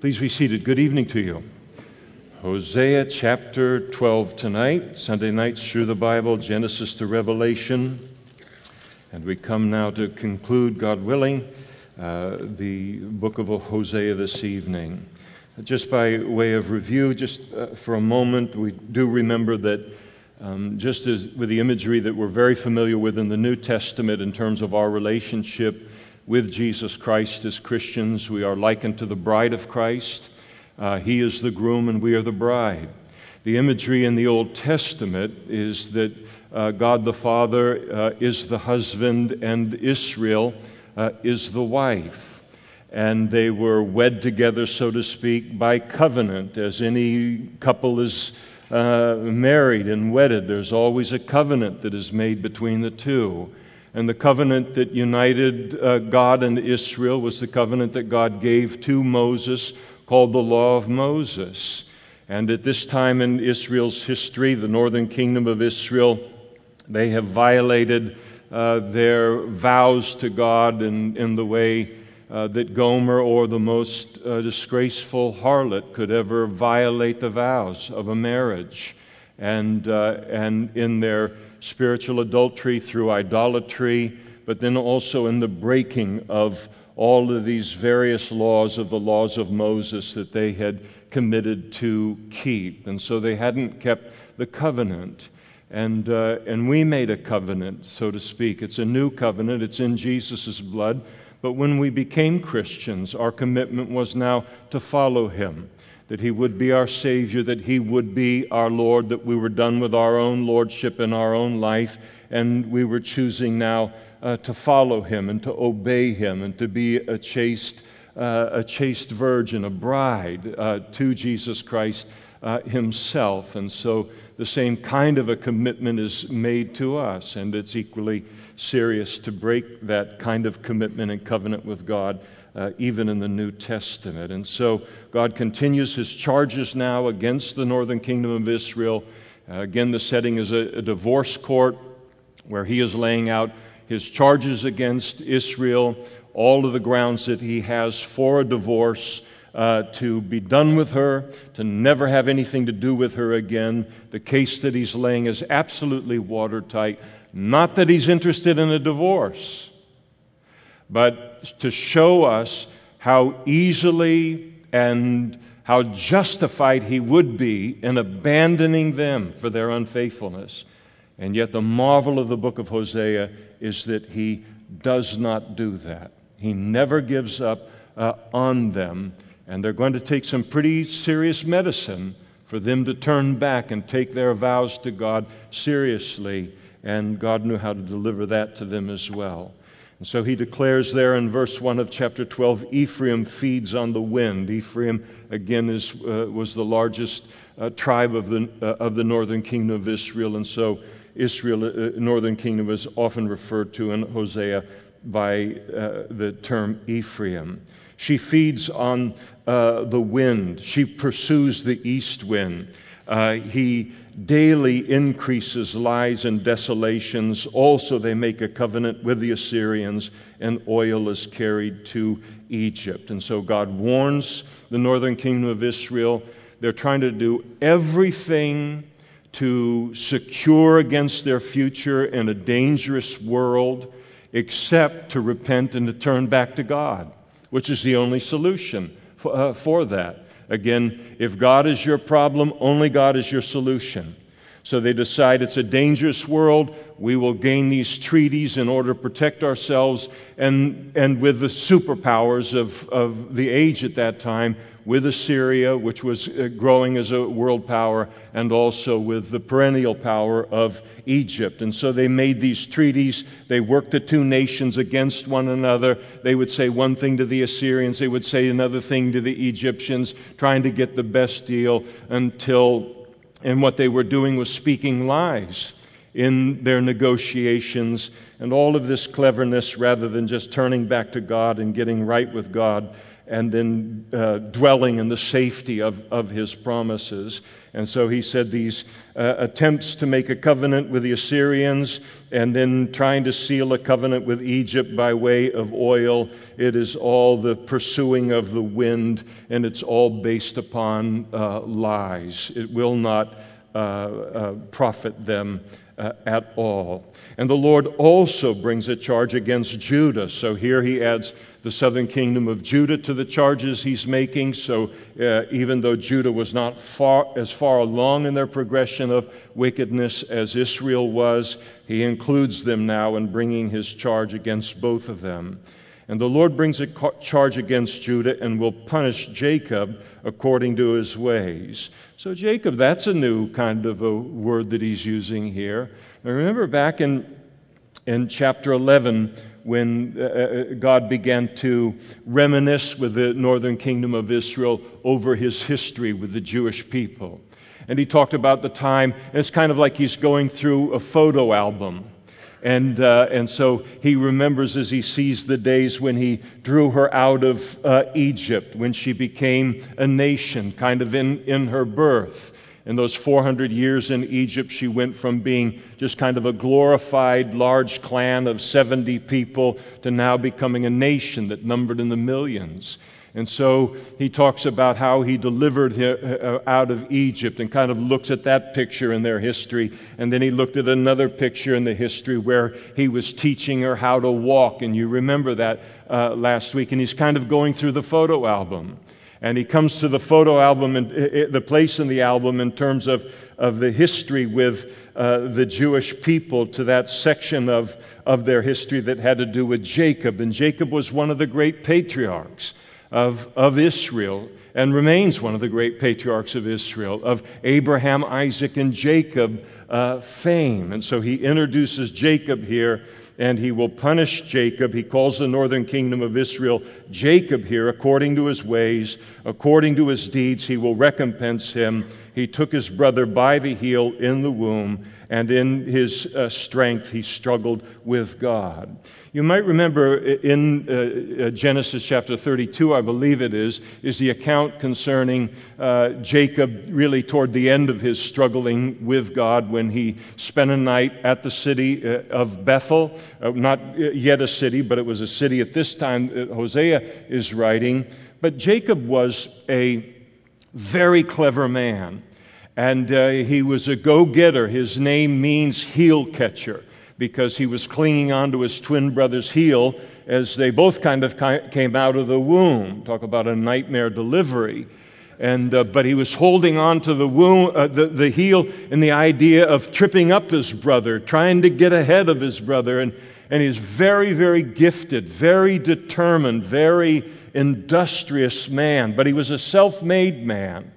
Please be seated. Good evening to you. Hosea chapter 12 tonight, Sunday nights through the Bible, Genesis to Revelation. And we come now to conclude, God willing, uh, the book of Hosea this evening. Just by way of review, just uh, for a moment, we do remember that um, just as with the imagery that we're very familiar with in the New Testament in terms of our relationship with Jesus Christ as Christians, we are likened to the bride of Christ. Uh, he is the groom and we are the bride. The imagery in the Old Testament is that uh, God the Father uh, is the husband and Israel uh, is the wife. And they were wed together, so to speak, by covenant, as any couple is uh, married and wedded. There's always a covenant that is made between the two. And the covenant that united uh, God and Israel was the covenant that God gave to Moses, called the Law of Moses. And at this time in Israel's history, the northern kingdom of Israel, they have violated uh, their vows to God in, in the way uh, that Gomer or the most uh, disgraceful harlot could ever violate the vows of a marriage. And, uh, and in their spiritual adultery through idolatry, but then also in the breaking of all of these various laws of the laws of Moses that they had committed to keep. And so they hadn't kept the covenant. And, uh, and we made a covenant, so to speak. It's a new covenant, it's in Jesus' blood. But when we became Christians, our commitment was now to follow him, that he would be our Savior, that he would be our Lord, that we were done with our own lordship in our own life, and we were choosing now uh, to follow him and to obey him and to be a chaste, uh, a chaste virgin, a bride uh, to Jesus Christ uh, himself. And so the same kind of a commitment is made to us, and it's equally serious to break that kind of commitment and covenant with God, uh, even in the New Testament. And so God continues his charges now against the northern kingdom of Israel. Uh, again, the setting is a, a divorce court where he is laying out his charges against Israel, all of the grounds that he has for a divorce uh, to be done with her, to never have anything to do with her again. The case that he's laying is absolutely watertight. Not that he's interested in a divorce, but to show us how easily and how justified he would be in abandoning them for their unfaithfulness. And yet, the marvel of the book of Hosea is that he does not do that. He never gives up uh, on them. And they're going to take some pretty serious medicine for them to turn back and take their vows to God seriously. And God knew how to deliver that to them as well. And so he declares there in verse 1 of chapter 12 Ephraim feeds on the wind. Ephraim, again, is, uh, was the largest uh, tribe of the, uh, of the northern kingdom of Israel. And so Israel, uh, northern kingdom, is often referred to in Hosea by uh, the term Ephraim. She feeds on uh, the wind, she pursues the east wind. Uh, he daily increases lies and desolations. Also, they make a covenant with the Assyrians, and oil is carried to Egypt. And so, God warns the northern kingdom of Israel. They're trying to do everything to secure against their future in a dangerous world except to repent and to turn back to God which is the only solution for, uh, for that. Again, if God is your problem, only God is your solution. So they decide it's a dangerous world. We will gain these treaties in order to protect ourselves. And, and with the superpowers of, of the age at that time, with Assyria, which was uh, growing as a world power, and also with the perennial power of Egypt. And so they made these treaties. They worked the two nations against one another. They would say one thing to the Assyrians, they would say another thing to the Egyptians, trying to get the best deal until, and what they were doing was speaking lies in their negotiations and all of this cleverness rather than just turning back to God and getting right with God and then uh, dwelling in the safety of, of his promises. And so he said these uh, attempts to make a covenant with the Assyrians and then trying to seal a covenant with Egypt by way of oil, it is all the pursuing of the wind, and it's all based upon uh, lies. It will not uh, uh, profit them uh, at all. And the Lord also brings a charge against Judah. So here he adds the southern kingdom of Judah to the charges he's making. So uh, even though Judah was not far, as far along in their progression of wickedness as Israel was, he includes them now in bringing his charge against both of them. And the Lord brings a charge against Judah and will punish Jacob according to his ways. So, Jacob, that's a new kind of a word that he's using here. Now, remember back in, in chapter 11 when uh, uh, God began to reminisce with the northern kingdom of Israel over his history with the Jewish people. And he talked about the time, and it's kind of like he's going through a photo album and, uh, and so he remembers as he sees the days when he drew her out of uh, Egypt, when she became a nation, kind of in, in her birth. In those 400 years in Egypt, she went from being just kind of a glorified large clan of 70 people to now becoming a nation that numbered in the millions. And so he talks about how he delivered her uh, out of Egypt and kind of looks at that picture in their history. And then he looked at another picture in the history where he was teaching her how to walk. And you remember that uh, last week. And he's kind of going through the photo album. And he comes to the photo album and the place in the album in terms of, of the history with uh, the Jewish people to that section of, of their history that had to do with Jacob. And Jacob was one of the great patriarchs of, of Israel and remains one of the great patriarchs of Israel, of Abraham, Isaac, and Jacob uh, fame. And so he introduces Jacob here, and he will punish Jacob. He calls the northern kingdom of Israel Jacob here, according to his ways, according to his deeds, he will recompense him. He took his brother by the heel in the womb, and in his uh, strength he struggled with God. You might remember in uh, uh, Genesis chapter 32, I believe it is, is the account concerning uh, Jacob really toward the end of his struggling with God when he spent a night at the city uh, of Bethel. Uh, not yet a city, but it was a city at this time that Hosea is writing. But Jacob was a very clever man. And uh, he was a go getter. His name means heel catcher because he was clinging onto his twin brother's heel as they both kind of came out of the womb. Talk about a nightmare delivery. And, uh, but he was holding on to the, womb, uh, the, the heel in the idea of tripping up his brother, trying to get ahead of his brother. And, and he's very, very gifted, very determined, very industrious man. But he was a self made man.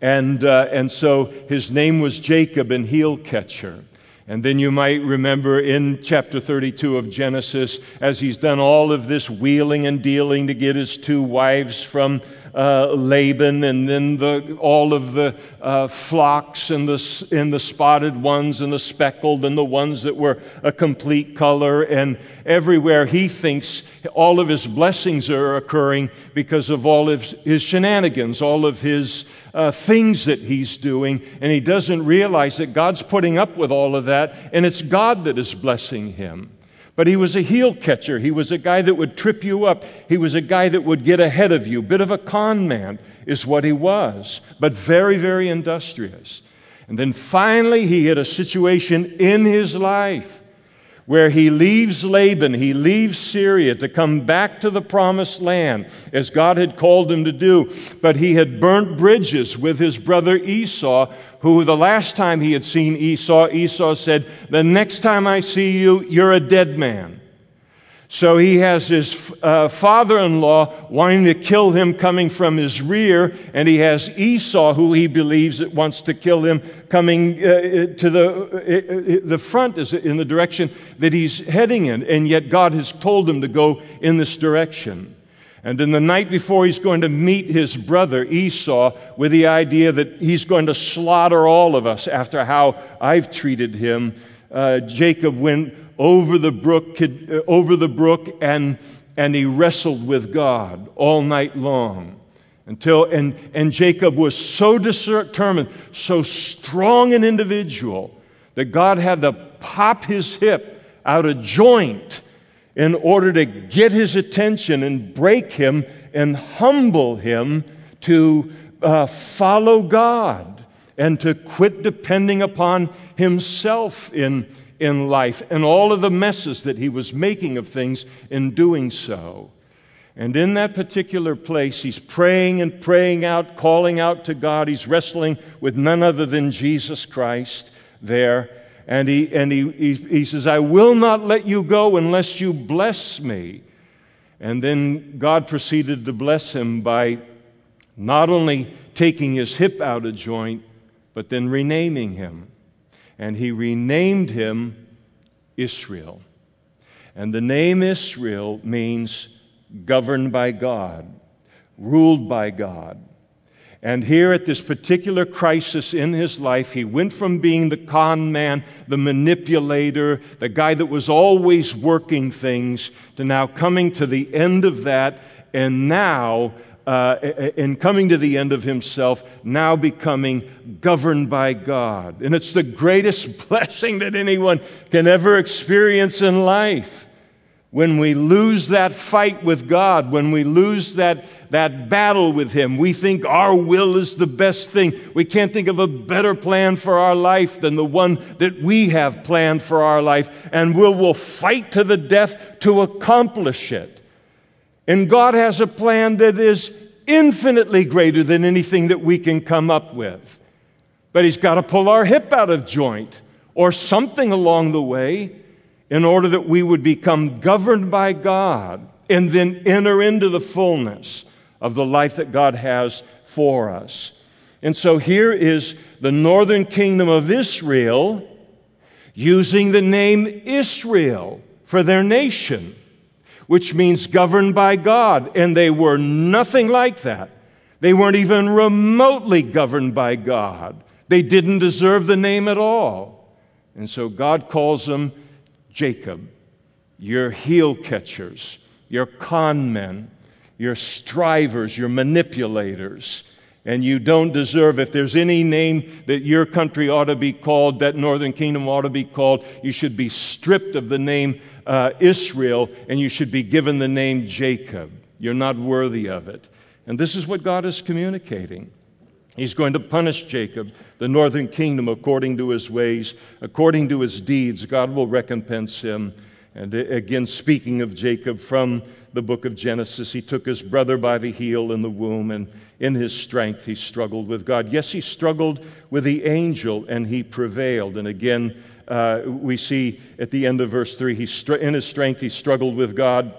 And, uh, and so his name was Jacob and heel catcher. And then you might remember in chapter 32 of Genesis, as he's done all of this wheeling and dealing to get his two wives from uh, Laban, and then the, all of the uh, flocks and the, and the spotted ones and the speckled and the ones that were a complete color. And everywhere he thinks all of his blessings are occurring because of all of his shenanigans, all of his uh, things that he's doing. And he doesn't realize that God's putting up with all of that, and it's God that is blessing him. But he was a heel catcher. He was a guy that would trip you up. He was a guy that would get ahead of you. Bit of a con man is what he was, but very, very industrious. And then finally, he hit a situation in his life where he leaves Laban, he leaves Syria to come back to the promised land as God had called him to do. But he had burnt bridges with his brother Esau, who the last time he had seen Esau, Esau said, The next time I see you, you're a dead man. So he has his uh, father in law wanting to kill him coming from his rear, and he has Esau, who he believes wants to kill him, coming uh, to the, uh, uh, the front is in the direction that he's heading in. And yet God has told him to go in this direction. And in the night before he's going to meet his brother Esau with the idea that he's going to slaughter all of us after how I've treated him, uh, Jacob went over the brook, uh, over the brook and and he wrestled with God all night long. Until, and, and Jacob was so determined, so strong an individual, that God had to pop his hip out of joint in order to get his attention and break him and humble him to uh, follow God and to quit depending upon himself in, in life and all of the messes that he was making of things in doing so. And in that particular place, he's praying and praying out, calling out to God. He's wrestling with none other than Jesus Christ there. And he, and he, he, he says, I will not let you go unless you bless me. And then God proceeded to bless him by not only taking his hip out of joint, but then renaming him. And he renamed him Israel. And the name Israel means governed by God, ruled by God. And here at this particular crisis in his life, he went from being the con man, the manipulator, the guy that was always working things, to now coming to the end of that, and now, uh, in coming to the end of himself, now becoming governed by God. And it's the greatest blessing that anyone can ever experience in life. When we lose that fight with God, when we lose that, that battle with Him, we think our will is the best thing. We can't think of a better plan for our life than the one that we have planned for our life, and we'll, we'll fight to the death to accomplish it. And God has a plan that is infinitely greater than anything that we can come up with. But He's got to pull our hip out of joint or something along the way in order that we would become governed by God and then enter into the fullness of the life that God has for us. And so here is the northern kingdom of Israel using the name Israel for their nation, which means governed by God. And they were nothing like that. They weren't even remotely governed by God. They didn't deserve the name at all. And so God calls them Jacob, your heel catchers, your con men, your strivers, your manipulators. And you don't deserve, if there's any name that your country ought to be called, that northern kingdom ought to be called, you should be stripped of the name uh, Israel and you should be given the name Jacob. You're not worthy of it. And this is what God is communicating. He's going to punish Jacob, the northern kingdom, according to his ways, according to his deeds. God will recompense him. And again, speaking of Jacob from the book of Genesis, he took his brother by the heel in the womb, and in his strength he struggled with God. Yes, he struggled with the angel, and he prevailed. And again, uh, we see at the end of verse 3, he str- in his strength he struggled with God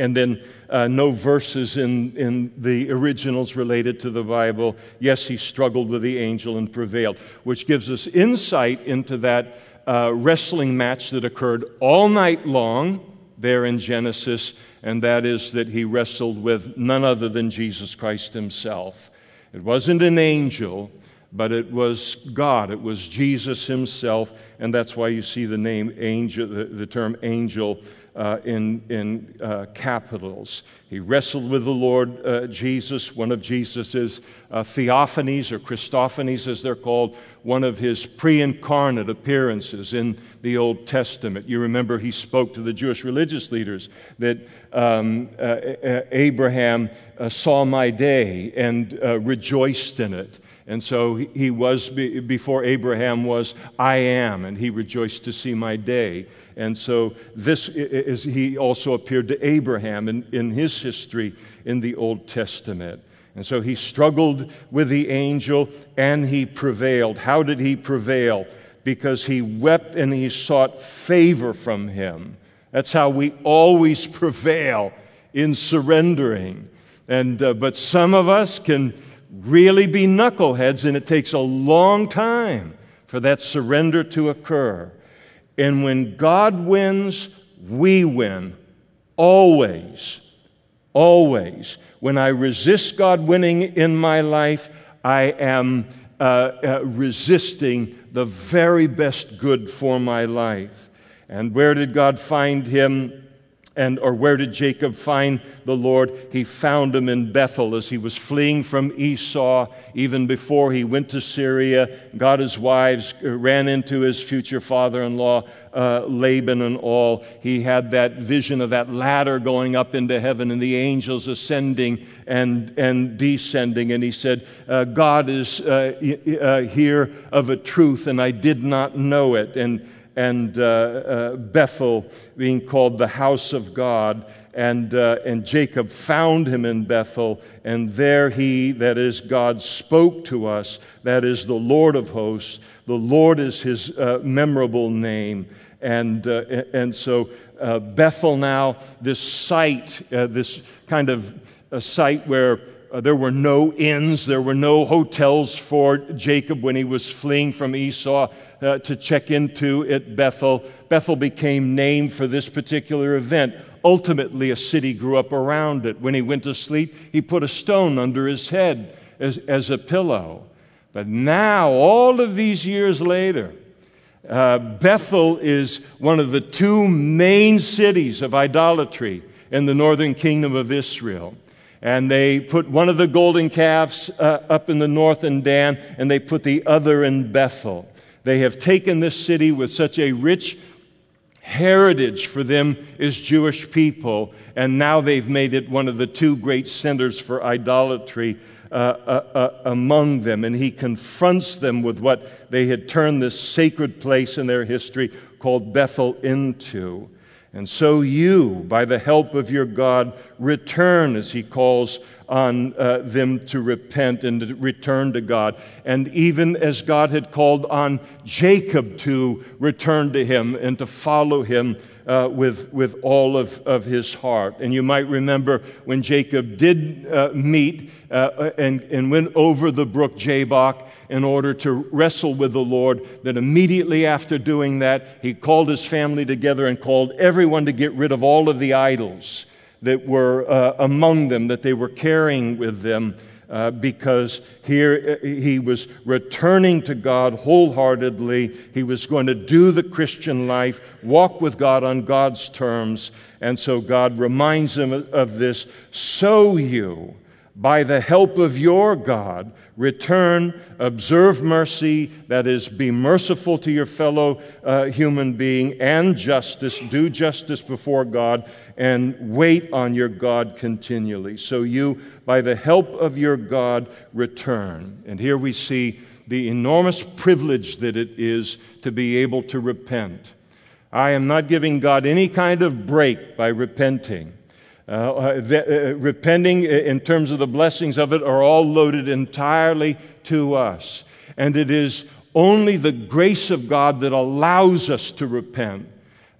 and then uh, no verses in, in the originals related to the Bible. Yes, he struggled with the angel and prevailed, which gives us insight into that uh, wrestling match that occurred all night long there in Genesis, and that is that he wrestled with none other than Jesus Christ himself. It wasn't an angel, but it was God. It was Jesus himself, and that's why you see the name angel, the, the term angel uh, in, in uh, capitals. He wrestled with the Lord uh, Jesus, one of Jesus's uh, theophanies or Christophanies, as they're called, one of his pre incarnate appearances in the Old Testament. You remember he spoke to the Jewish religious leaders that um, uh, Abraham uh, saw my day and rejoiced in it. And so he was, before Abraham was, I am, and he rejoiced to see my day. And so this is, he also appeared to Abraham in, in his history in the Old Testament. And so he struggled with the angel and he prevailed. How did he prevail? Because he wept and he sought favor from him. That's how we always prevail in surrendering. And, uh, but some of us can really be knuckleheads, and it takes a long time for that surrender to occur. And when God wins, we win. Always. Always. When I resist God winning in my life, I am uh, uh, resisting the very best good for my life. And where did God find him? And or where did Jacob find the Lord? He found him in Bethel as he was fleeing from Esau, even before he went to Syria, got his wives, uh, ran into his future father-in-law uh, Laban and all. He had that vision of that ladder going up into heaven and the angels ascending and and descending, and he said, uh, "God is uh, uh here of a truth, and I did not know it." and and uh, uh, Bethel being called the house of God. And, uh, and Jacob found him in Bethel, and there he, that is God, spoke to us. That is the Lord of hosts. The Lord is his uh, memorable name. And, uh, and so Bethel now, this site, this kind of a site where uh, there were no inns, there were no hotels for Jacob when he was fleeing from Esau uh, to check into at Bethel. Bethel became named for this particular event. Ultimately, a city grew up around it. When he went to sleep, he put a stone under his head as, as a pillow. But now, all of these years later, uh, Bethel is one of the two main cities of idolatry in the northern kingdom of Israel and they put one of the golden calves uh, up in the north in Dan, and they put the other in Bethel. They have taken this city with such a rich heritage for them as Jewish people, and now they've made it one of the two great centers for idolatry uh, uh, uh among them. And he confronts them with what they had turned this sacred place in their history called Bethel into. And so you, by the help of your God, return, as he calls on uh, them to repent and to return to God. And even as God had called on Jacob to return to him and to follow him uh, with, with all of, of his heart. And you might remember when Jacob did uh, meet uh, and, and went over the brook Jabbok in order to wrestle with the Lord, that immediately after doing that, he called his family together and called everyone to get rid of all of the idols that were uh, among them, that they were carrying with them. Uh, because here uh, he was returning to God wholeheartedly. He was going to do the Christian life, walk with God on God's terms. And so God reminds him of this. So you, by the help of your God, return, observe mercy, that is, be merciful to your fellow uh, human being, and justice, do justice before God, and wait on your God continually. So you, by the help of your God, return. And here we see the enormous privilege that it is to be able to repent. I am not giving God any kind of break by repenting. Uh, uh, uh, repenting in terms of the blessings of it are all loaded entirely to us. And it is only the grace of God that allows us to repent.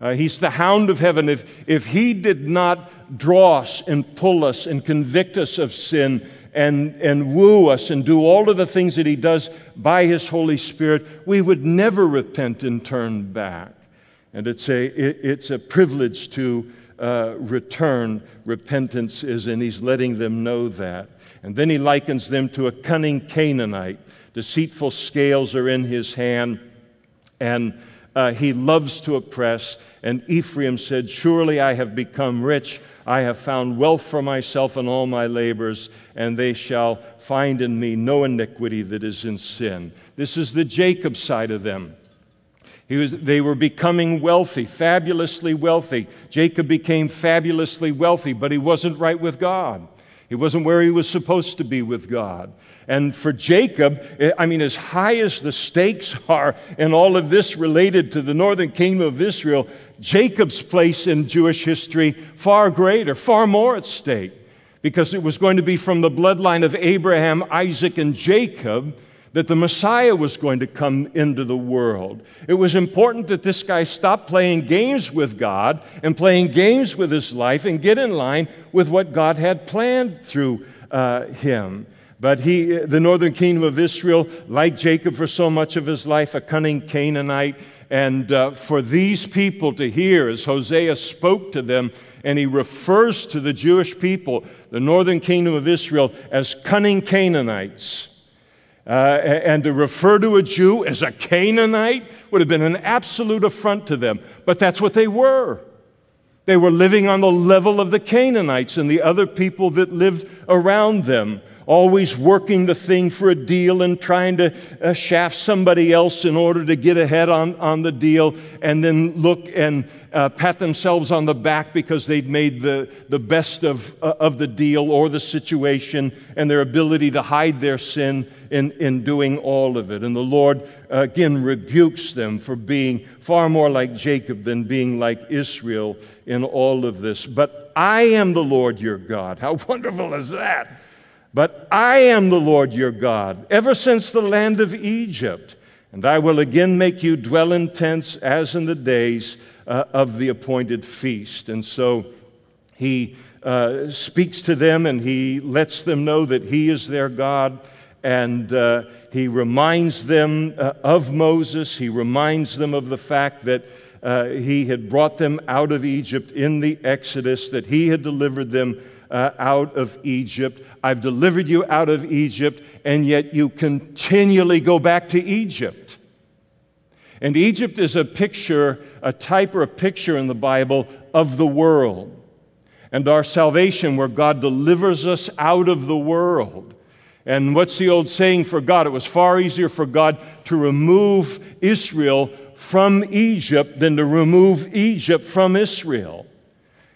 Uh, he's the hound of heaven. If, if he did not draw us and pull us and convict us of sin and, and woo us and do all of the things that he does by his Holy Spirit, we would never repent and turn back. And it's a, it, it's a privilege to uh, return repentance is, and he's letting them know that. And then he likens them to a cunning Canaanite. Deceitful scales are in his hand, and uh, he loves to oppress. And Ephraim said, Surely I have become rich. I have found wealth for myself in all my labors, and they shall find in me no iniquity that is in sin. This is the Jacob side of them. Was, they were becoming wealthy, fabulously wealthy. Jacob became fabulously wealthy, but he wasn't right with God. He wasn't where he was supposed to be with God. And for Jacob, I mean, as high as the stakes are in all of this related to the northern kingdom of Israel, Jacob's place in Jewish history far greater, far more at stake, because it was going to be from the bloodline of Abraham, Isaac, and Jacob that the Messiah was going to come into the world. It was important that this guy stop playing games with God and playing games with his life and get in line with what God had planned through uh, him. But he, the northern kingdom of Israel, like Jacob for so much of his life, a cunning Canaanite. And uh, for these people to hear, as Hosea spoke to them, and he refers to the Jewish people, the northern kingdom of Israel, as cunning Canaanites. Uh, and to refer to a Jew as a Canaanite would have been an absolute affront to them. But that's what they were. They were living on the level of the Canaanites and the other people that lived around them always working the thing for a deal and trying to uh, shaft somebody else in order to get ahead on, on the deal, and then look and uh, pat themselves on the back because they'd made the, the best of, uh, of the deal or the situation and their ability to hide their sin in, in doing all of it. And the Lord again rebukes them for being far more like Jacob than being like Israel in all of this. But I am the Lord your God. How wonderful is that? But I am the Lord your God, ever since the land of Egypt. And I will again make you dwell in tents as in the days uh, of the appointed feast. And so he uh, speaks to them and he lets them know that he is their God. And uh, he reminds them uh, of Moses. He reminds them of the fact that uh, he had brought them out of Egypt in the Exodus, that he had delivered them uh, out of Egypt. I've delivered you out of Egypt, and yet you continually go back to Egypt. And Egypt is a picture, a type or a picture in the Bible of the world and our salvation, where God delivers us out of the world. And what's the old saying for God? It was far easier for God to remove Israel from Egypt than to remove Egypt from Israel.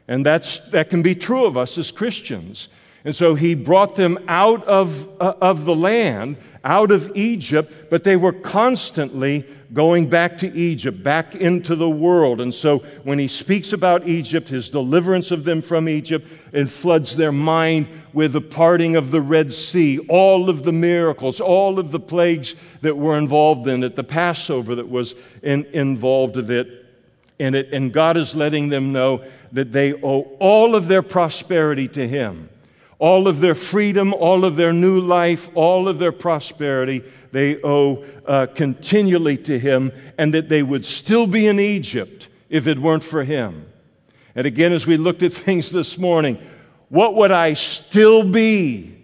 And that's, that can be true of us as Christians. And so he brought them out of, uh, of the land, out of Egypt, but they were constantly going back to Egypt, back into the world. And so when he speaks about Egypt, his deliverance of them from Egypt, it floods their mind with the parting of the Red Sea, all of the miracles, all of the plagues that were involved in it, the Passover that was in, involved of it. And, it, and God is letting them know that they owe all of their prosperity to Him. All of their freedom, all of their new life, all of their prosperity, they owe uh, continually to Him, and that they would still be in Egypt if it weren't for Him. And again, as we looked at things this morning, what would I still be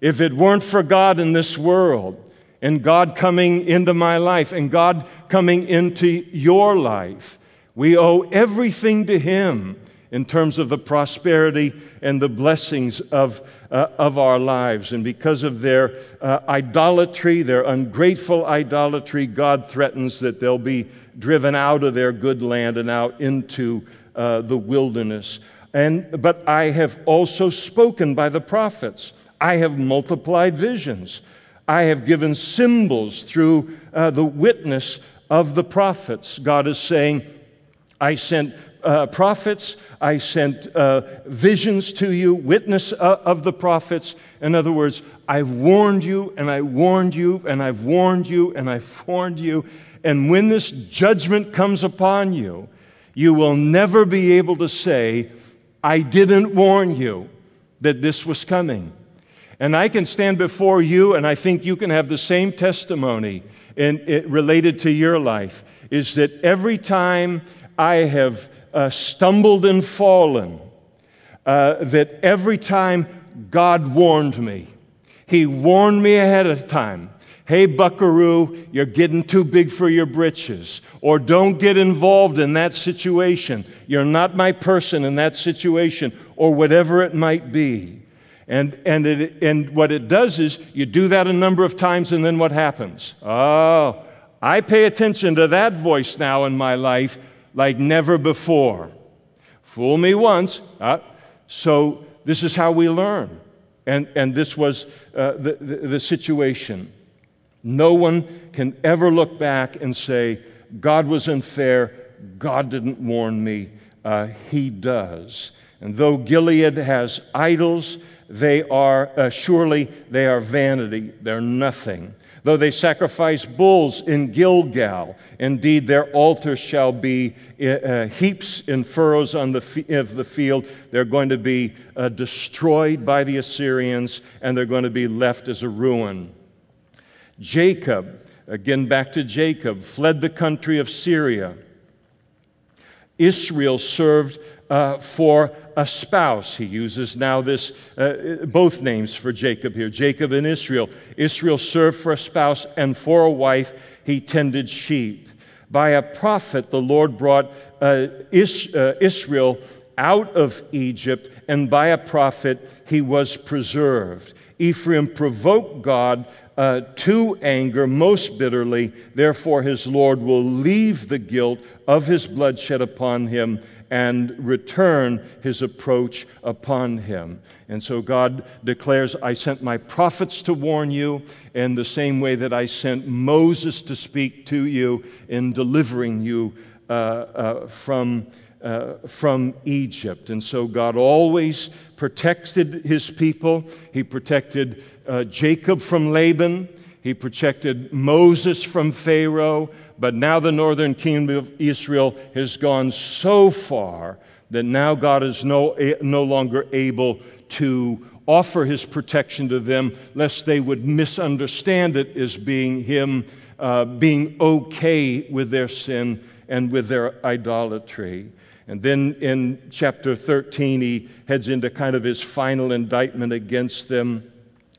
if it weren't for God in this world? And God coming into my life and God coming into your life. We owe everything to Him in terms of the prosperity and the blessings of, uh, of our lives. And because of their uh, idolatry, their ungrateful idolatry, God threatens that they'll be driven out of their good land and out into uh, the wilderness. And, but I have also spoken by the prophets. I have multiplied visions. I have given symbols through uh, the witness of the prophets. God is saying, I sent uh, prophets, I sent uh, visions to you, witness uh, of the prophets. In other words, I've warned you, and I warned you, and I've warned you, and I've warned you. And when this judgment comes upon you, you will never be able to say, I didn't warn you that this was coming. And I can stand before you, and I think you can have the same testimony in, it, related to your life is that every time I have uh, stumbled and fallen, uh, that every time God warned me, He warned me ahead of time. Hey, buckaroo, you're getting too big for your britches. Or don't get involved in that situation. You're not my person in that situation, or whatever it might be. And, and, it, and what it does is you do that a number of times, and then what happens? Oh, I pay attention to that voice now in my life like never before. Fool me once. Uh, so this is how we learn. And, and this was uh, the, the, the situation. No one can ever look back and say, God was unfair, God didn't warn me. Uh, he does. And though Gilead has idols, they are uh, surely they are vanity. They're nothing. Though they sacrifice bulls in Gilgal, indeed their altar shall be uh, heaps and furrows on the of the field. They're going to be uh, destroyed by the Assyrians, and they're going to be left as a ruin. Jacob, again back to Jacob, fled the country of Syria. Israel served uh, for a spouse. He uses now this, uh, both names for Jacob here Jacob and Israel. Israel served for a spouse, and for a wife, he tended sheep. By a prophet, the Lord brought uh, Is, uh, Israel out of Egypt, and by a prophet, he was preserved. Ephraim provoked God uh, to anger most bitterly. Therefore, his Lord will leave the guilt of his bloodshed upon him and return his approach upon him. And so God declares, I sent my prophets to warn you in the same way that I sent Moses to speak to you in delivering you uh, uh, from. Uh, from Egypt. And so God always protected his people. He protected uh, Jacob from Laban. He protected Moses from Pharaoh. But now the northern kingdom of Israel has gone so far that now God is no, no longer able to offer his protection to them, lest they would misunderstand it as being him uh, being okay with their sin and with their idolatry. And then in chapter 13, he heads into kind of his final indictment against them.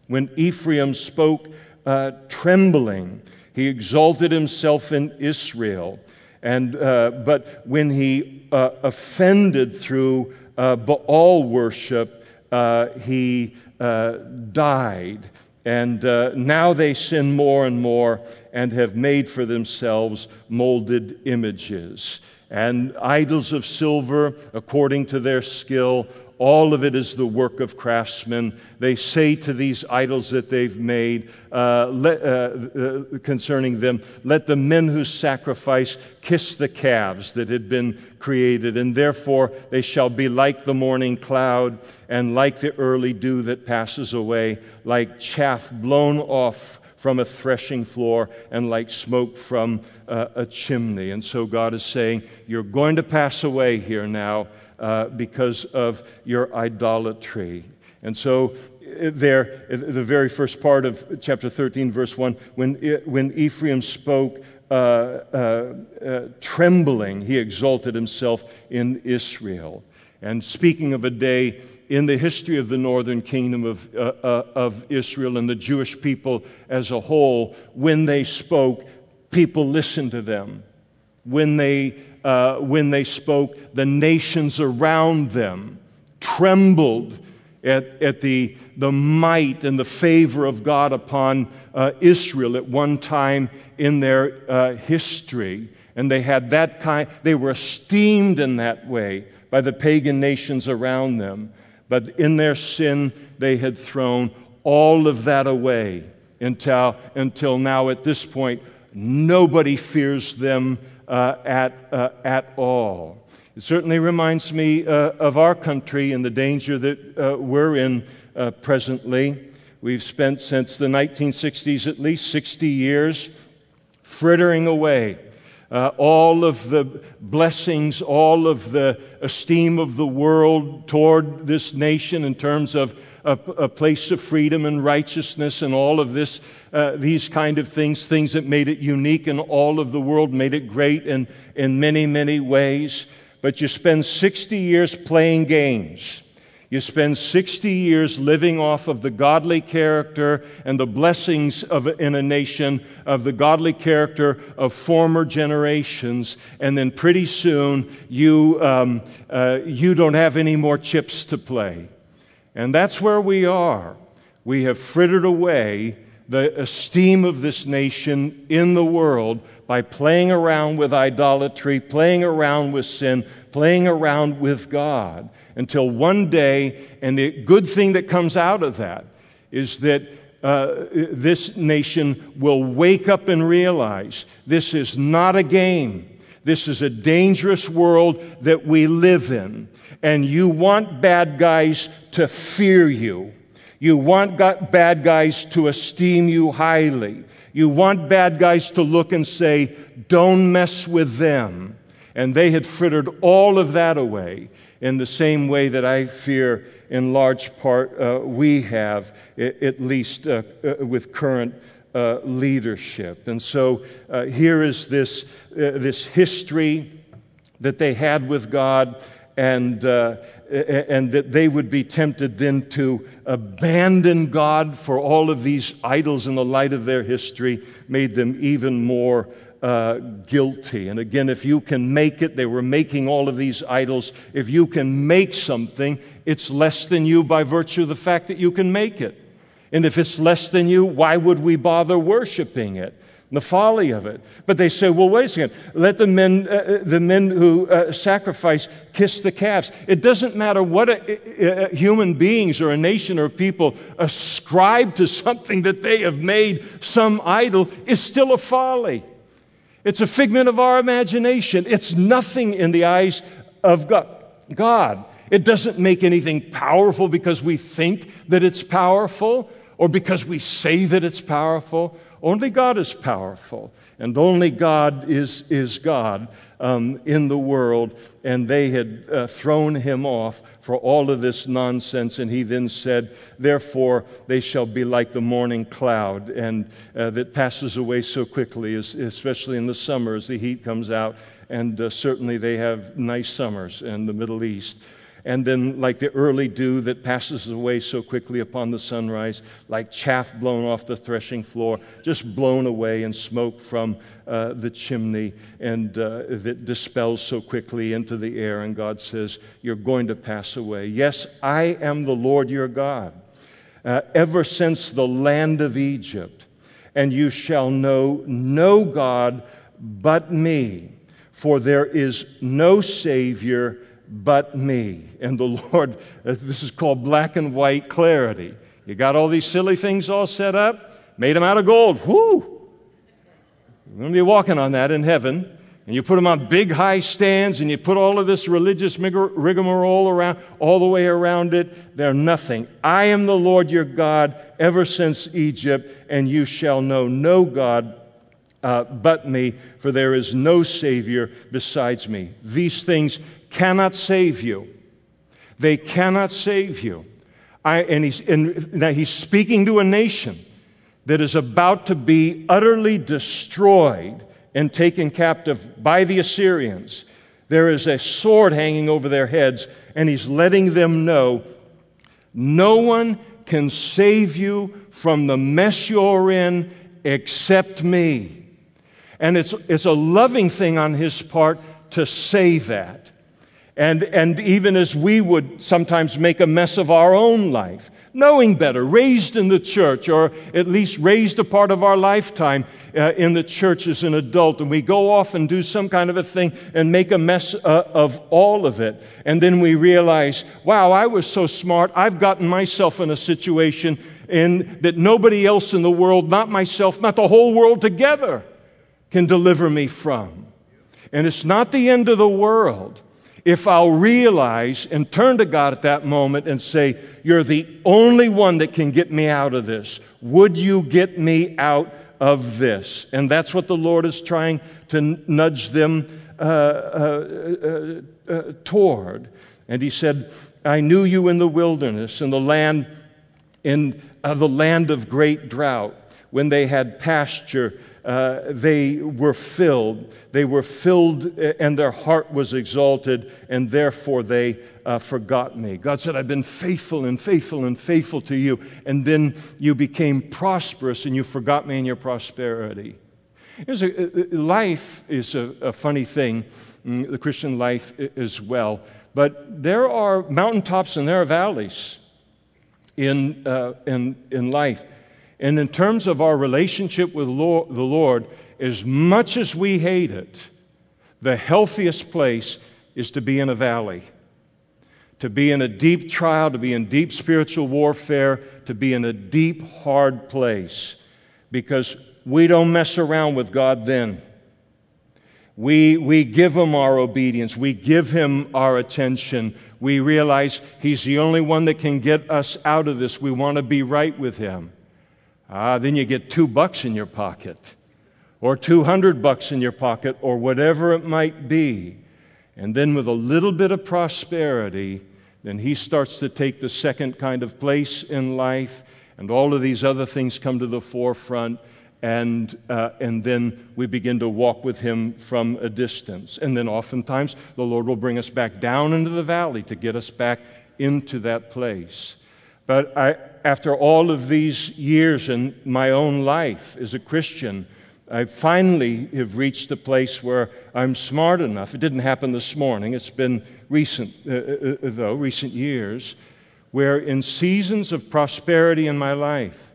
When Ephraim spoke uh, trembling, he exalted himself in Israel. And, uh, but when he uh, offended through uh, Baal worship, uh, he uh, died. And uh, now they sin more and more and have made for themselves molded images and idols of silver according to their skill, all of it is the work of craftsmen. They say to these idols that they've made uh, let, uh, uh, concerning them, let the men who sacrifice kiss the calves that had been created, and therefore they shall be like the morning cloud and like the early dew that passes away, like chaff blown off from a threshing floor and like smoke from uh, a chimney. And so God is saying, You're going to pass away here now uh, because of your idolatry. And so, uh, there, uh, the very first part of chapter 13, verse 1, when, when Ephraim spoke, uh, uh, uh, trembling, he exalted himself in Israel. And speaking of a day in the history of the northern kingdom of, uh, uh, of Israel and the Jewish people as a whole, when they spoke, people listened to them. When they uh, when they spoke, the nations around them trembled at, at the, the might and the favor of God upon uh, Israel at one time in their uh, history. And they had that kind, they were esteemed in that way by the pagan nations around them. But in their sin, they had thrown all of that away until, until now, at this point, nobody fears them uh, at, uh, at all. It certainly reminds me uh, of our country and the danger that uh, we're in uh, presently. We've spent since the 1960s at least 60 years frittering away uh, all of the blessings, all of the esteem of the world toward this nation in terms of a, a place of freedom and righteousness and all of this, uh, these kind of things, things that made it unique in all of the world, made it great in, in many, many ways. But you spend 60 years playing games you spend 60 years living off of the godly character and the blessings of, in a nation of the godly character of former generations, and then pretty soon you, um, uh, you don't have any more chips to play. And that's where we are. We have frittered away the esteem of this nation in the world by playing around with idolatry, playing around with sin, playing around with God until one day, and the good thing that comes out of that is that uh, this nation will wake up and realize this is not a game. This is a dangerous world that we live in. And you want bad guys to fear you. You want bad guys to esteem you highly. You want bad guys to look and say, don't mess with them. And they had frittered all of that away in the same way that I fear, in large part, uh, we have, at least uh, uh, with current uh, leadership. And so uh, here is this, uh, this history that they had with God, and, and that they would be tempted then to abandon God for all of these idols in the light of their history, made them even more uh, guilty. And again, if you can make it, they were making all of these idols. If you can make something, it's less than you by virtue of the fact that you can make it. And if it's less than you, why would we bother worshiping it? The folly of it. But they say, well, wait a second. Let the men, uh, uh the men who uh, sacrifice kiss the calves. It doesn't matter what a, a, human beings or a nation or people ascribe to something that they have made some idol is still a folly. It's a figment of our imagination. It's nothing in the eyes of God. It doesn't make anything powerful because we think that it's powerful or because we say that it's powerful. Only God is powerful, and only God is, is God um, in the world. And they had uh, thrown him off for all of this nonsense. And he then said, Therefore, they shall be like the morning cloud, and uh, that passes away so quickly, especially in the summer as the heat comes out. And uh, certainly they have nice summers in the Middle East and then like the early dew that passes away so quickly upon the sunrise, like chaff blown off the threshing floor, just blown away in smoke from uh, the chimney, and uh, that dispels so quickly into the air. And God says, You're going to pass away. Yes, I am the Lord your God, uh, ever since the land of Egypt, and you shall know no God but me, for there is no Savior but me. And the Lord, this is called black and white clarity. You got all these silly things all set up, made them out of gold. Whoo! You're going to be walking on that in heaven. And you put them on big high stands and you put all of this religious rigmarole around, all the way around it. They're nothing. I am the Lord your God ever since Egypt, and you shall know no God uh, but me, for there is no Savior besides me. These things cannot save you. They cannot save you. I, and, he's, now he's speaking to a nation that is about to be utterly destroyed and taken captive by the Assyrians. There is a sword hanging over their heads, and he's letting them know no one can save you from the mess you're in except me. And it's, it's a loving thing on his part to say that. And, and even as we would sometimes make a mess of our own life, knowing better, raised in the church, or at least raised a part of our lifetime uh, in the church as an adult, and we go off and do some kind of a thing and make a mess uh, of all of it. And then we realize, wow, I was so smart, I've gotten myself in a situation in, that nobody else in the world, not myself, not the whole world together, can deliver me from. And it's not the end of the world if I'll realize and turn to God at that moment and say, You're the only one that can get me out of this. Would you get me out of this? And that's what the Lord is trying to nudge them uh, uh, uh, uh, toward. And He said, I knew you in the wilderness, in the land, in uh, the land of great drought, when they had pasture uh, they were filled. They were filled, uh, and their heart was exalted, and therefore they uh, forgot me. God said, I've been faithful and faithful and faithful to you, and then you became prosperous, and you forgot me in your prosperity. A, uh, life is a, a funny thing, mm, the Christian life as well, but there are mountaintops and there are valleys in, uh, in, in life. And in terms of our relationship with the Lord, as much as we hate it, the healthiest place is to be in a valley, to be in a deep trial, to be in deep spiritual warfare, to be in a deep, hard place, because we don't mess around with God then. We, we give Him our obedience, we give Him our attention. We realize He's the only one that can get us out of this. We want to be right with Him. Ah, then you get two bucks in your pocket, or 200 bucks in your pocket, or whatever it might be. And then with a little bit of prosperity, then he starts to take the second kind of place in life, and all of these other things come to the forefront. And, uh, and then we begin to walk with him from a distance. And then oftentimes the Lord will bring us back down into the valley to get us back into that place. But I, after all of these years in my own life as a Christian, I finally have reached a place where I'm smart enough. It didn't happen this morning, it's been recent, uh, uh, uh, though, recent years, where in seasons of prosperity in my life,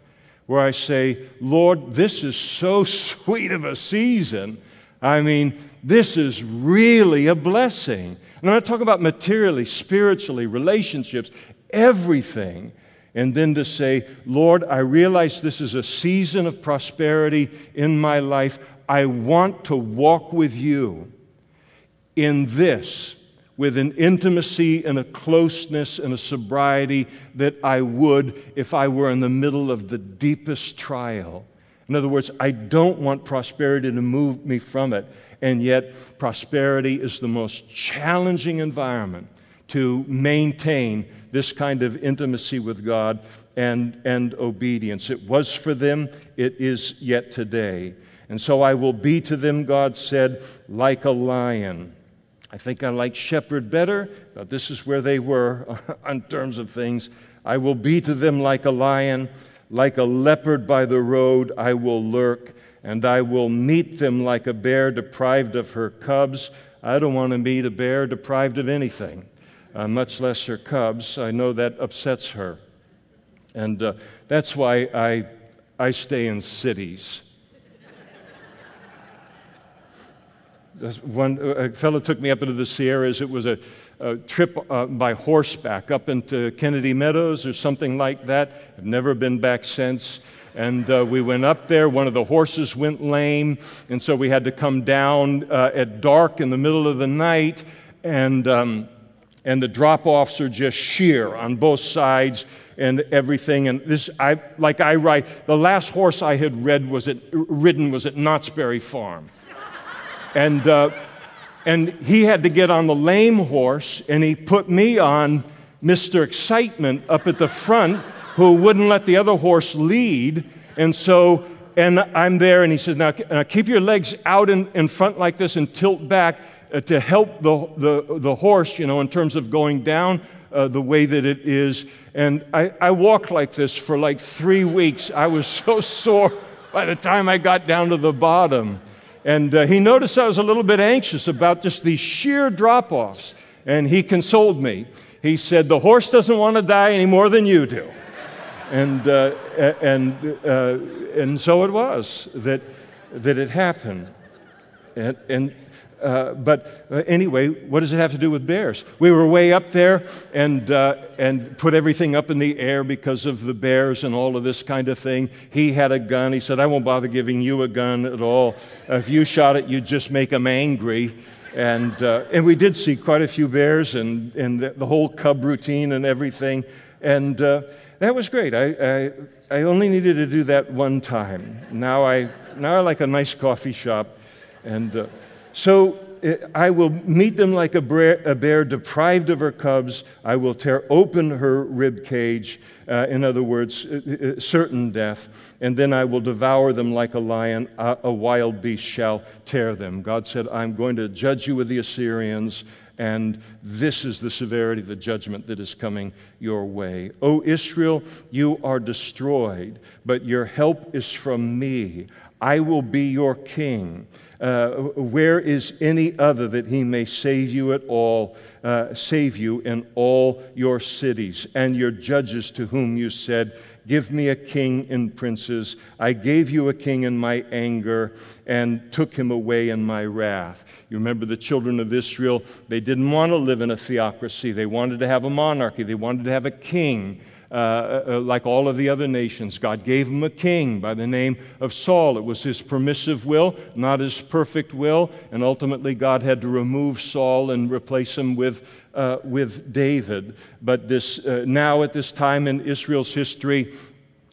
where I say, Lord, this is so sweet of a season. I mean, this is really a blessing. And I'm not talking about materially, spiritually, relationships, everything and then to say, Lord, I realize this is a season of prosperity in my life. I want to walk with you in this with an intimacy and a closeness and a sobriety that I would if I were in the middle of the deepest trial. In other words, I don't want prosperity to move me from it. And yet, prosperity is the most challenging environment to maintain this kind of intimacy with God and, and obedience. It was for them, it is yet today. And so I will be to them, God said, like a lion. I think I like shepherd better, but this is where they were on terms of things. I will be to them like a lion, like a leopard by the road, I will lurk, and I will meet them like a bear deprived of her cubs. I don't want to meet a bear deprived of anything uh, much less her cubs. I know that upsets her. And uh, that's why I, I stay in cities. one a fellow took me up into the Sierras. It was a, a trip uh, by horseback up into Kennedy Meadows or something like that. I've never been back since. And uh, we went up there. One of the horses went lame, and so we had to come down uh, at dark in the middle of the night. And um, and the drop offs are just sheer on both sides and everything. And this, I, like I write, the last horse I had read was at, ridden was at Knott's Berry Farm. and, uh, and he had to get on the lame horse, and he put me on Mr. Excitement up at the front, who wouldn't let the other horse lead. And so, and I'm there, and he says, Now, now keep your legs out in, in front like this and tilt back uh, to help the, the, the horse, you know, in terms of going down uh, the way that it is. And I, I walked like this for like three weeks. I was so sore by the time I got down to the bottom. And uh, he noticed I was a little bit anxious about just these sheer drop offs. And he consoled me. He said, The horse doesn't want to die any more than you do. and, uh, and, uh, and so it was that, that it happened. And, and uh, but uh, anyway, what does it have to do with bears? We were way up there and, uh, and put everything up in the air because of the bears and all of this kind of thing. He had a gun. He said, I won't bother giving you a gun at all. If you shot it, you'd just make them angry. And, uh, and we did see quite a few bears and, and the, the whole cub routine and everything. And uh, that was great. I, I, I only needed to do that one time. Now I, now I like a nice coffee shop. And so uh, I will meet them like a bear, a bear, deprived of her cubs. I will tear open her rib cage, uh, in other words, uh, uh, certain death, and then I will devour them like a lion. A wild beast shall tear them. God said, I'm going to judge you with the Assyrians. And this is the severity of the judgment that is coming your way. O Israel, you are destroyed, but your help is from me. I will be your king. Uh, where is any other that he may save you at all, uh, save you in all your cities, and your judges to whom you said, Give me a king and princes. I gave you a king in my anger and took him away in my wrath. You remember the children of Israel, they didn't want to live in a theocracy, they wanted to have a monarchy, they wanted to have a king. Uh, uh, uh, like all of the other nations. God gave him a king by the name of Saul. It was his permissive will, not his perfect will, and ultimately God had to remove Saul and replace him with, uh, with David. But this, uh, now, at this time in Israel's history,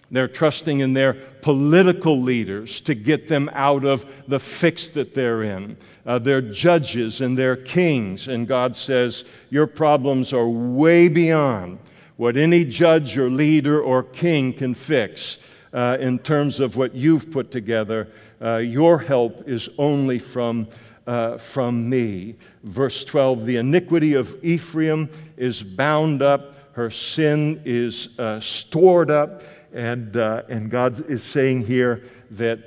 they're trusting in their political leaders to get them out of the fix that they're in. Uh, their judges and their kings. And God says, Your problems are way beyond what any judge or leader or king can fix uh, in terms of what you've put together. Uh, your help is only from, uh, from me. Verse 12 The iniquity of Ephraim is bound up, her sin is uh, stored up. And, uh, and God is saying here that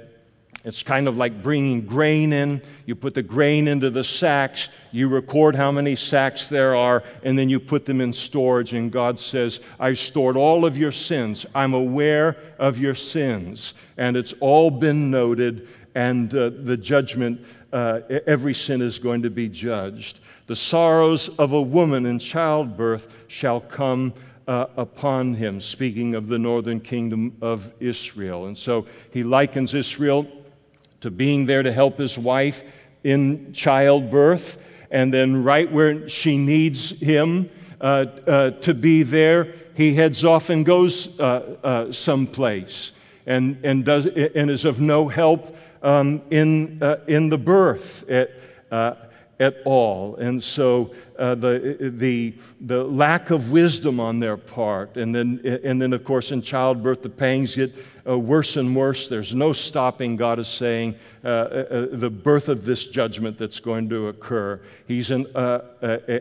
It's kind of like bringing grain in. You put the grain into the sacks, you record how many sacks there are, and then you put them in storage. And God says, I've stored all of your sins. I'm aware of your sins. And it's all been noted, and uh, the judgment, uh, every sin is going to be judged. The sorrows of a woman in childbirth shall come uh, upon him, speaking of the northern kingdom of Israel. And so he likens Israel to being there to help his wife in childbirth, and then right where she needs him uh, uh, to be there, he heads off and goes uh, uh someplace and, and, does, and is of no help um, in, uh, in the birth. At, uh, at all. And so uh, the, the, the lack of wisdom on their part, and then, and then, of course, in childbirth, the pangs get uh, worse and worse. There's no stopping, God is saying, uh, uh, uh the birth of this judgment that's going to occur. He's an, uh,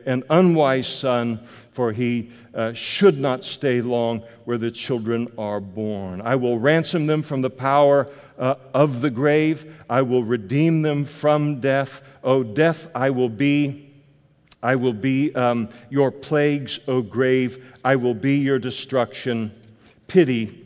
an unwise son, for he should not stay long where the children are born. I will ransom them from the power of the grave, I will redeem them from death. O death, I will be. I will be um, your plagues, O grave. I will be your destruction. Pity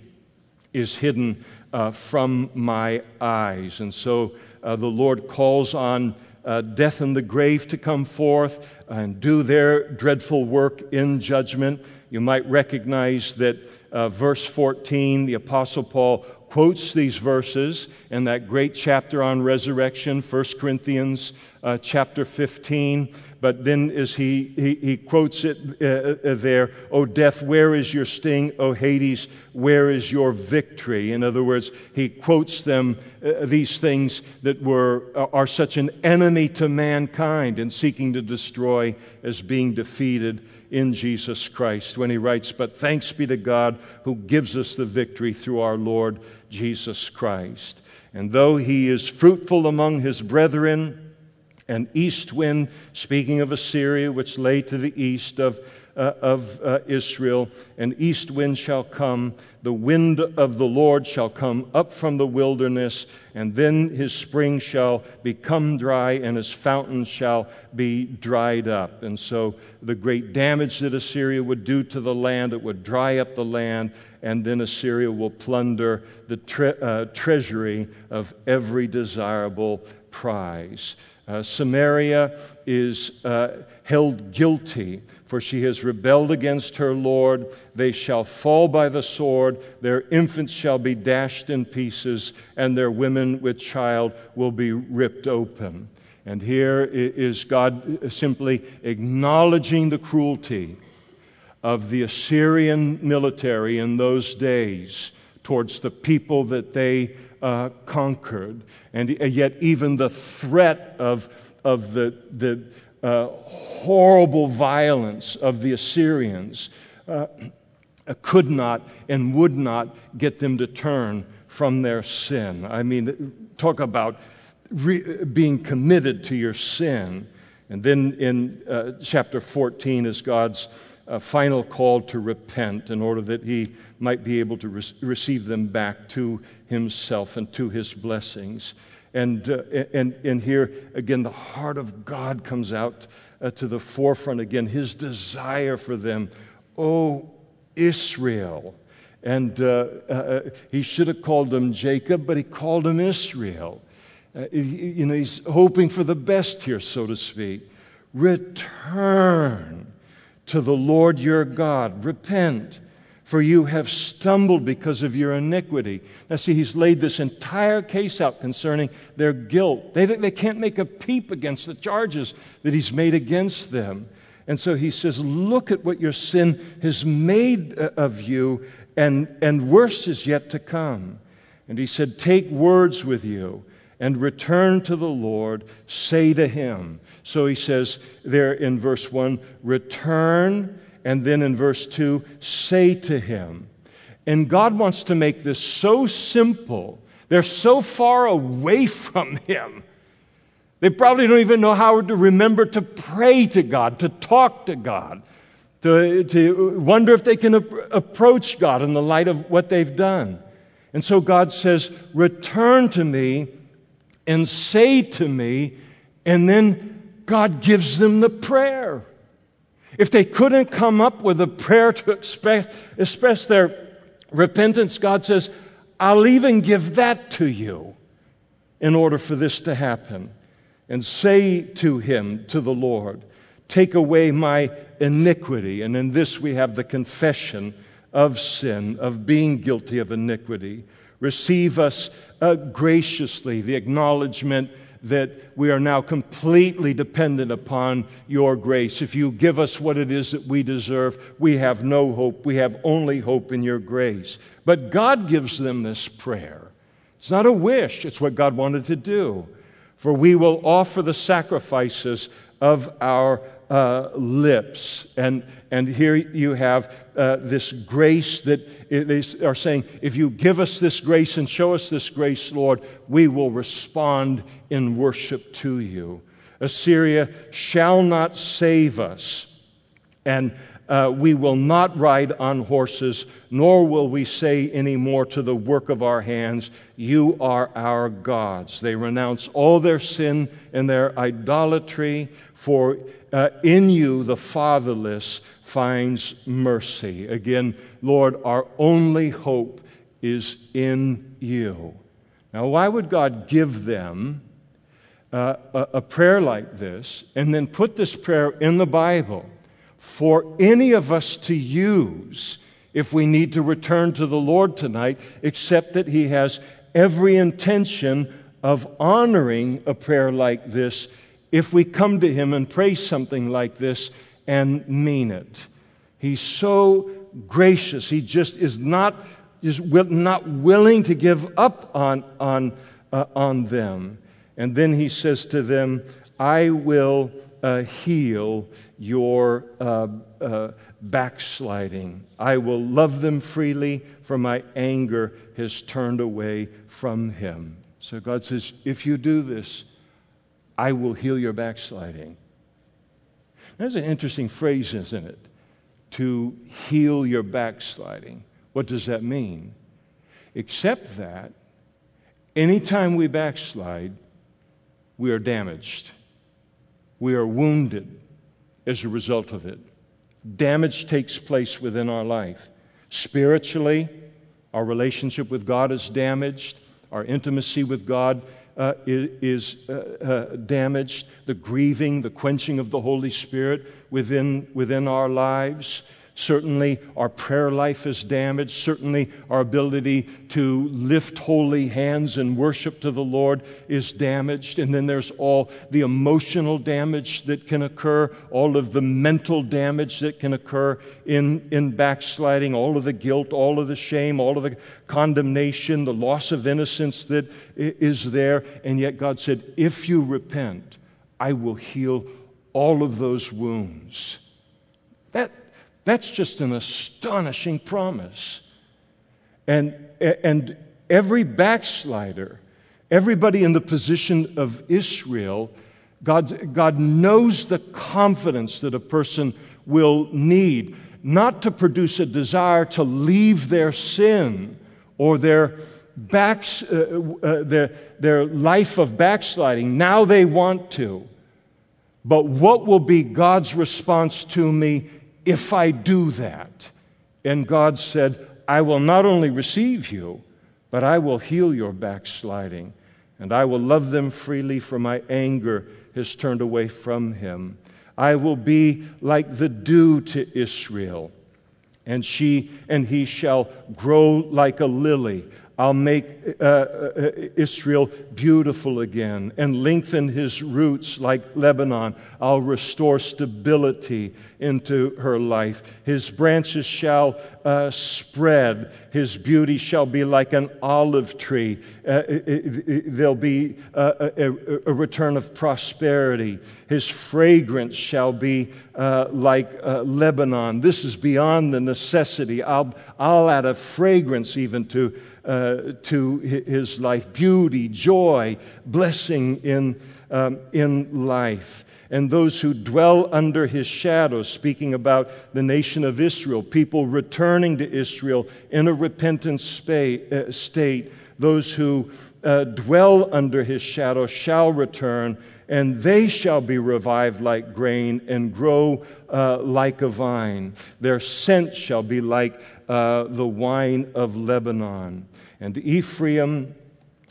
is hidden uh, from my eyes. And so uh, the Lord calls on uh, death and the grave to come forth and do their dreadful work in judgment. You might recognize that uh, verse 14, the Apostle Paul quotes these verses in that great chapter on resurrection, 1 Corinthians uh, chapter 15. But then, as he, he, he quotes it uh, uh, there, O death, where is your sting? O Hades, where is your victory? In other words, he quotes them, uh, these things that were, uh, are such an enemy to mankind and seeking to destroy as being defeated in Jesus Christ when he writes, But thanks be to God who gives us the victory through our Lord Jesus Christ. And though he is fruitful among his brethren, an east wind, speaking of Assyria, which lay to the east of uh, of uh, Israel. An east wind shall come, the wind of the Lord shall come up from the wilderness, and then his spring shall become dry, and his fountain shall be dried up. And so the great damage that Assyria would do to the land, it would dry up the land, and then Assyria will plunder the tre- uh, treasury of every desirable prize. Uh, Samaria is uh, held guilty, for she has rebelled against her Lord. They shall fall by the sword, their infants shall be dashed in pieces, and their women with child will be ripped open. And here is God simply acknowledging the cruelty of the Assyrian military in those days towards the people that they uh, conquered. And yet, even the threat of, of the, the uh, horrible violence of the Assyrians uh, could not and would not get them to turn from their sin. I mean, talk about re- being committed to your sin. And then in uh, chapter 14 is God's uh, final call to repent in order that he might be able to re- receive them back to himself and to his blessings. And, uh, and, and here, again, the heart of God comes out uh, to the forefront again, his desire for them. Oh, Israel. And uh, uh he should have called them Jacob, but he called them Israel. Uh, you know, he's hoping for the best here, so to speak. Return to the Lord your God. Repent for you have stumbled because of your iniquity. Now, see, he's laid this entire case out concerning their guilt. They, they can't make a peep against the charges that he's made against them. And so he says, Look at what your sin has made uh, of you, and, and worse is yet to come. And he said, Take words with you and return to the Lord, say to him. So he says there in verse 1 return and then in verse 2, say to him. And God wants to make this so simple. They're so far away from him. They probably don't even know how to remember to pray to God, to talk to God, to, to wonder if they can approach God in the light of what they've done. And so God says, Return to me and say to me, and then God gives them the prayer. If they couldn't come up with a prayer to express, express their repentance, God says, I'll even give that to you in order for this to happen. And say to him, to the Lord, Take away my iniquity. And in this we have the confession of sin, of being guilty of iniquity. Receive us uh, graciously, the acknowledgement that we are now completely dependent upon your grace. If you give us what it is that we deserve, we have no hope. We have only hope in your grace. But God gives them this prayer. It's not a wish, it's what God wanted to do. For we will offer the sacrifices of our uh, lips. And, and here you have uh, this grace that they are saying, if you give us this grace and show us this grace, Lord, we will respond in worship to you. Assyria shall not save us. And uh, we will not ride on horses, nor will we say anymore to the work of our hands, You are our gods. They renounce all their sin and their idolatry, for uh, in you the fatherless finds mercy. Again, Lord, our only hope is in you. Now, why would God give them uh, a, a prayer like this and then put this prayer in the Bible? For any of us to use if we need to return to the Lord tonight, except that He has every intention of honoring a prayer like this if we come to Him and pray something like this and mean it. He's so gracious. He just is not, is not willing to give up on, on, uh, on them. And then He says to them, I will uh, heal your uh, uh, backsliding. I will love them freely, for my anger has turned away from him. So God says, if you do this, I will heal your backsliding. That's an interesting phrase, isn't it? To heal your backsliding. What does that mean? Except that anytime we backslide, we are damaged we are wounded as a result of it. Damage takes place within our life. Spiritually, our relationship with God is damaged, our intimacy with God uh, is, uh, uh, damaged, the grieving, the quenching of the Holy Spirit within, within our lives. Certainly, our prayer life is damaged. Certainly, our ability to lift holy hands and worship to the Lord is damaged. And then there's all the emotional damage that can occur, all of the mental damage that can occur in, in backsliding, all of the guilt, all of the shame, all of the condemnation, the loss of innocence that is there. And yet, God said, If you repent, I will heal all of those wounds. That, that's just an astonishing promise. And, and every backslider, everybody in the position of Israel, God, God knows the confidence that a person will need, not to produce a desire to leave their sin or their, backs, uh, uh, their, their life of backsliding. Now they want to. But what will be God's response to me if I do that. And God said, I will not only receive you, but I will heal your backsliding, and I will love them freely, for my anger has turned away from him. I will be like the dew to Israel, and she and he shall grow like a lily. I'll make uh, uh, Israel beautiful again and lengthen his roots like Lebanon. I'll restore stability into her life. His branches shall uh, spread. His beauty shall be like an olive tree. Uh, it, it, there'll be a, a, a, return of prosperity. His fragrance shall be uh, like uh, Lebanon. This is beyond the necessity. I'll, I'll add a fragrance even to uh, to his life beauty, joy, blessing in, um, in life. And those who dwell under his shadow, speaking about the nation of Israel, people returning to Israel in a repentant uh, state, Those who uh, dwell under his shadow shall return, and they shall be revived like grain and grow uh, like a vine. Their scent shall be like uh, the wine of Lebanon. And Ephraim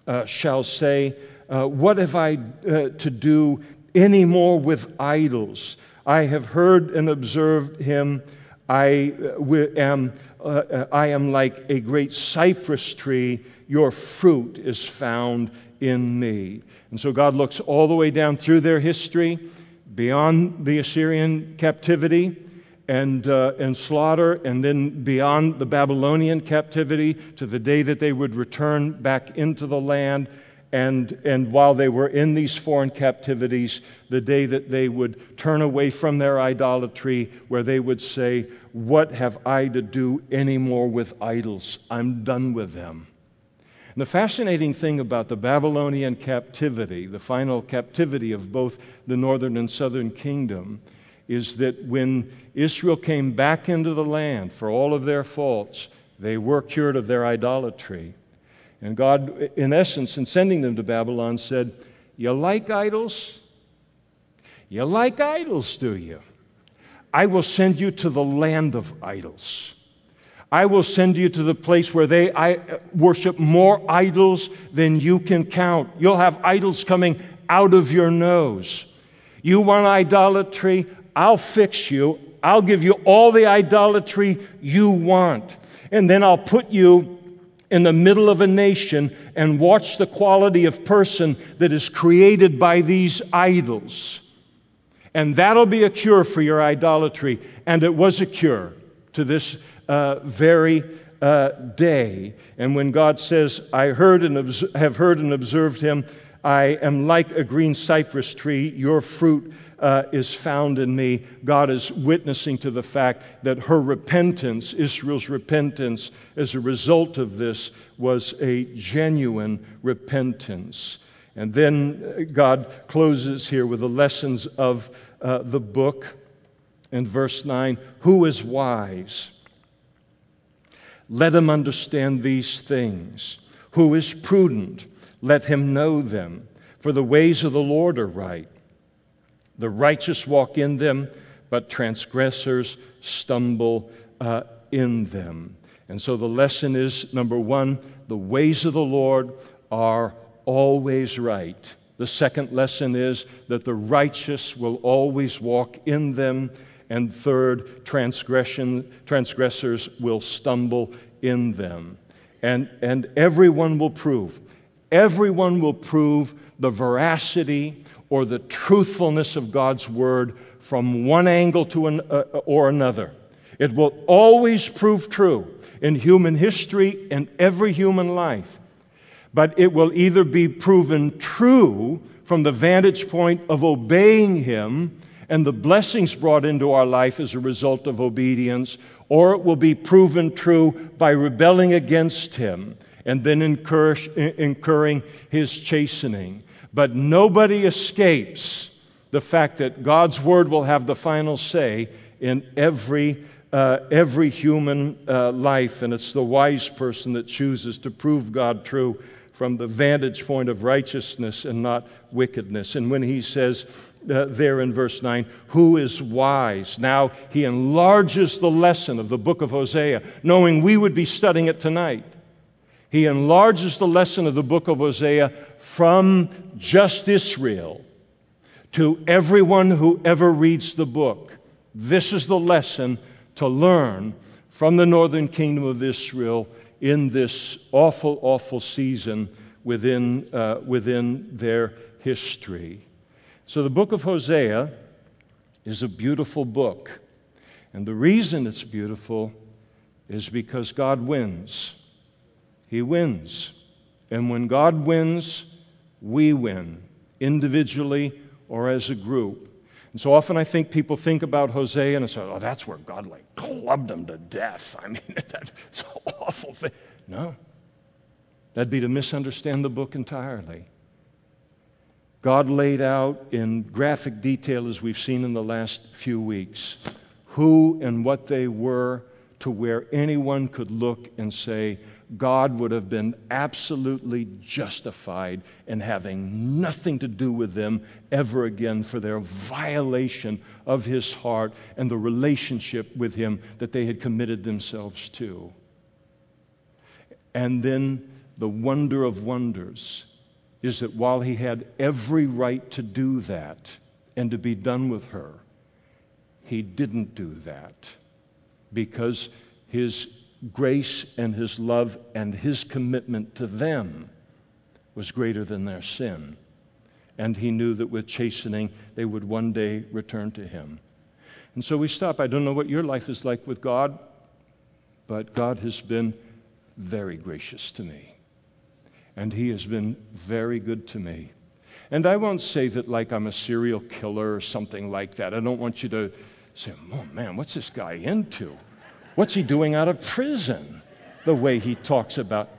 uh, shall say, uh, What have I uh, to do any more with idols? I have heard and observed him. I am, I am like a great cypress tree. Your fruit is found in me. And so God looks all the way down through their history, beyond the Assyrian captivity and, uh, and slaughter, and then beyond the Babylonian captivity to the day that they would return back into the land. And, and while they were in these foreign captivities, the day that they would turn away from their idolatry, where they would say, What have I to do anymore with idols? I'm done with them. And the fascinating thing about the Babylonian captivity, the final captivity of both the northern and southern kingdom, is that when Israel came back into the land for all of their faults, they were cured of their idolatry. And God, in essence, in sending them to Babylon, said, You like idols? You like idols, do you? I will send you to the land of idols. I will send you to the place where they worship more idols than you can count. You'll have idols coming out of your nose. You want idolatry? I'll fix you. I'll give you all the idolatry you want. And then I'll put you in the middle of a nation and watch the quality of person that is created by these idols. And that'll be a cure for your idolatry. And it was a cure to this uh, very uh, day. And when God says, I heard and obs- have heard and observed him, I am like a green cypress tree, your fruit uh, is found in me. God is witnessing to the fact that her repentance, Israel's repentance, as a result of this, was a genuine repentance. And then uh, God closes here with the lessons of uh, the book. In verse 9, who is wise? Let him understand these things. Who is prudent? Let him know them. For the ways of the Lord are right. The righteous walk in them, but transgressors stumble uh, in them. And so the lesson is number one, the ways of the Lord are always right. The second lesson is that the righteous will always walk in them and third, transgression, transgressors will stumble in them. And, and everyone will prove, everyone will prove the veracity or the truthfulness of God's word from one angle to an, uh, or another. It will always prove true in human history and every human life. But it will either be proven true from the vantage point of obeying Him and the blessings brought into our life as a result of obedience, or it will be proven true by rebelling against Him and then incur, incurring His chastening. But nobody escapes the fact that God's Word will have the final say in every uh, every human uh, life, and it's the wise person that chooses to prove God true from the vantage point of righteousness and not wickedness. And when he says uh, there in verse 9, who is wise? Now he enlarges the lesson of the book of Hosea, knowing we would be studying it tonight. He enlarges the lesson of the book of Hosea from just Israel to everyone who ever reads the book. This is the lesson to learn from the northern kingdom of Israel in this awful, awful season within, uh, within their history. So, the book of Hosea is a beautiful book. And the reason it's beautiful is because God wins. He wins. And when God wins, we win, individually or as a group. And so often I think people think about Hosea and say, oh, that's where God like clubbed him to death. I mean, that's an awful thing. No. That'd be to misunderstand the book entirely. God laid out in graphic detail, as we've seen in the last few weeks, who and what they were to where anyone could look and say, God would have been absolutely justified in having nothing to do with them ever again for their violation of his heart and the relationship with him that they had committed themselves to. And then the wonder of wonders is that while he had every right to do that and to be done with her, he didn't do that because his grace and his love and his commitment to them was greater than their sin. And he knew that with chastening, they would one day return to him. And so we stop. I don't know what your life is like with God, but God has been very gracious to me. And he has been very good to me. And I won't say that like I'm a serial killer or something like that. I don't want you to say, oh man, what's this guy into? What's he doing out of prison? The way he talks about.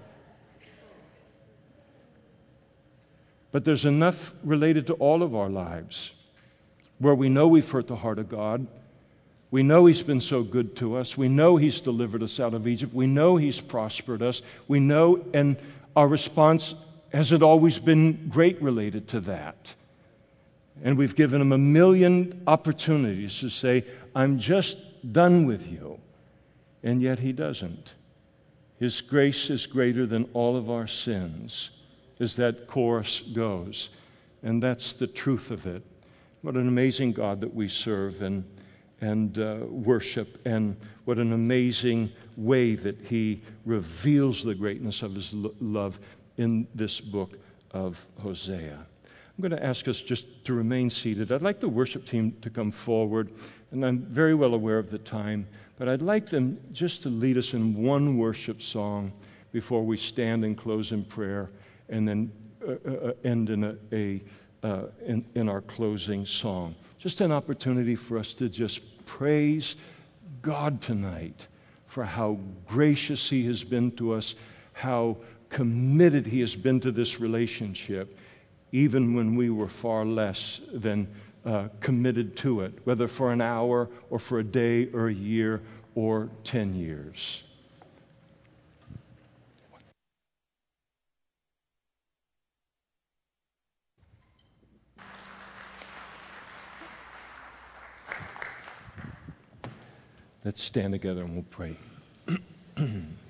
But there's enough related to all of our lives where we know we've hurt the heart of God. We know He's been so good to us. We know He's delivered us out of Egypt. We know He's prospered us. We know, and our response hasn't always been great related to that. And we've given Him a million opportunities to say, I'm just done with you and yet he doesn't. His grace is greater than all of our sins, as that chorus goes. And that's the truth of it. What an amazing God that we serve and, and uh, worship, and what an amazing way that He reveals the greatness of His lo- love in this book of Hosea. I'm going to ask us just to remain seated. I'd like the worship team to come forward, and I'm very well aware of the time. But I'd like them just to lead us in one worship song before we stand and close in prayer and then uh, uh, uh, end in, a, a uh, in, in our closing song. Just an opportunity for us to just praise God tonight for how gracious He has been to us, how committed He has been to this relationship, even when we were far less than uh, committed to it, whether for an hour or for a day or a year or 10 years. Let's stand together and we'll pray.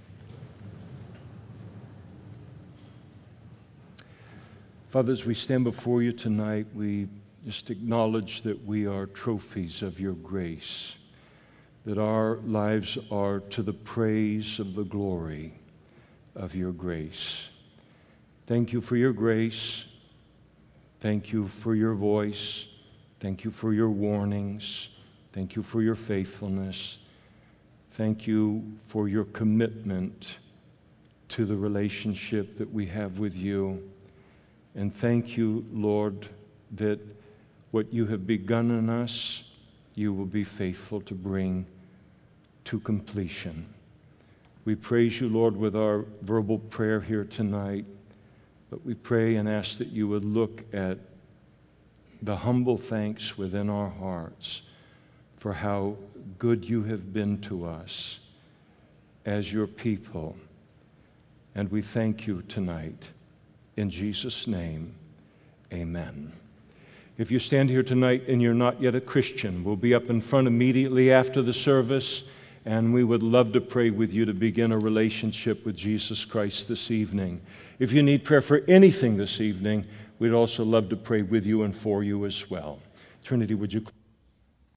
Father, as we stand before you tonight, we just acknowledge that we are trophies of your grace, that our lives are to the praise of the glory of your grace. Thank you for your grace. Thank you for your voice. Thank you for your warnings. Thank you for your faithfulness. Thank you for your commitment to the relationship that we have with you. And thank you, Lord, that what you have begun in us, you will be faithful to bring to completion. We praise you, Lord, with our verbal prayer here tonight, but we pray and ask that you would look at the humble thanks within our hearts for how good you have been to us as your people. And we thank you tonight. In Jesus' name, amen. If you stand here tonight and you're not yet a Christian, we'll be up in front immediately after the service, and we would love to pray with you to begin a relationship with Jesus Christ this evening. If you need prayer for anything this evening, we'd also love to pray with you and for you as well. Trinity, would you?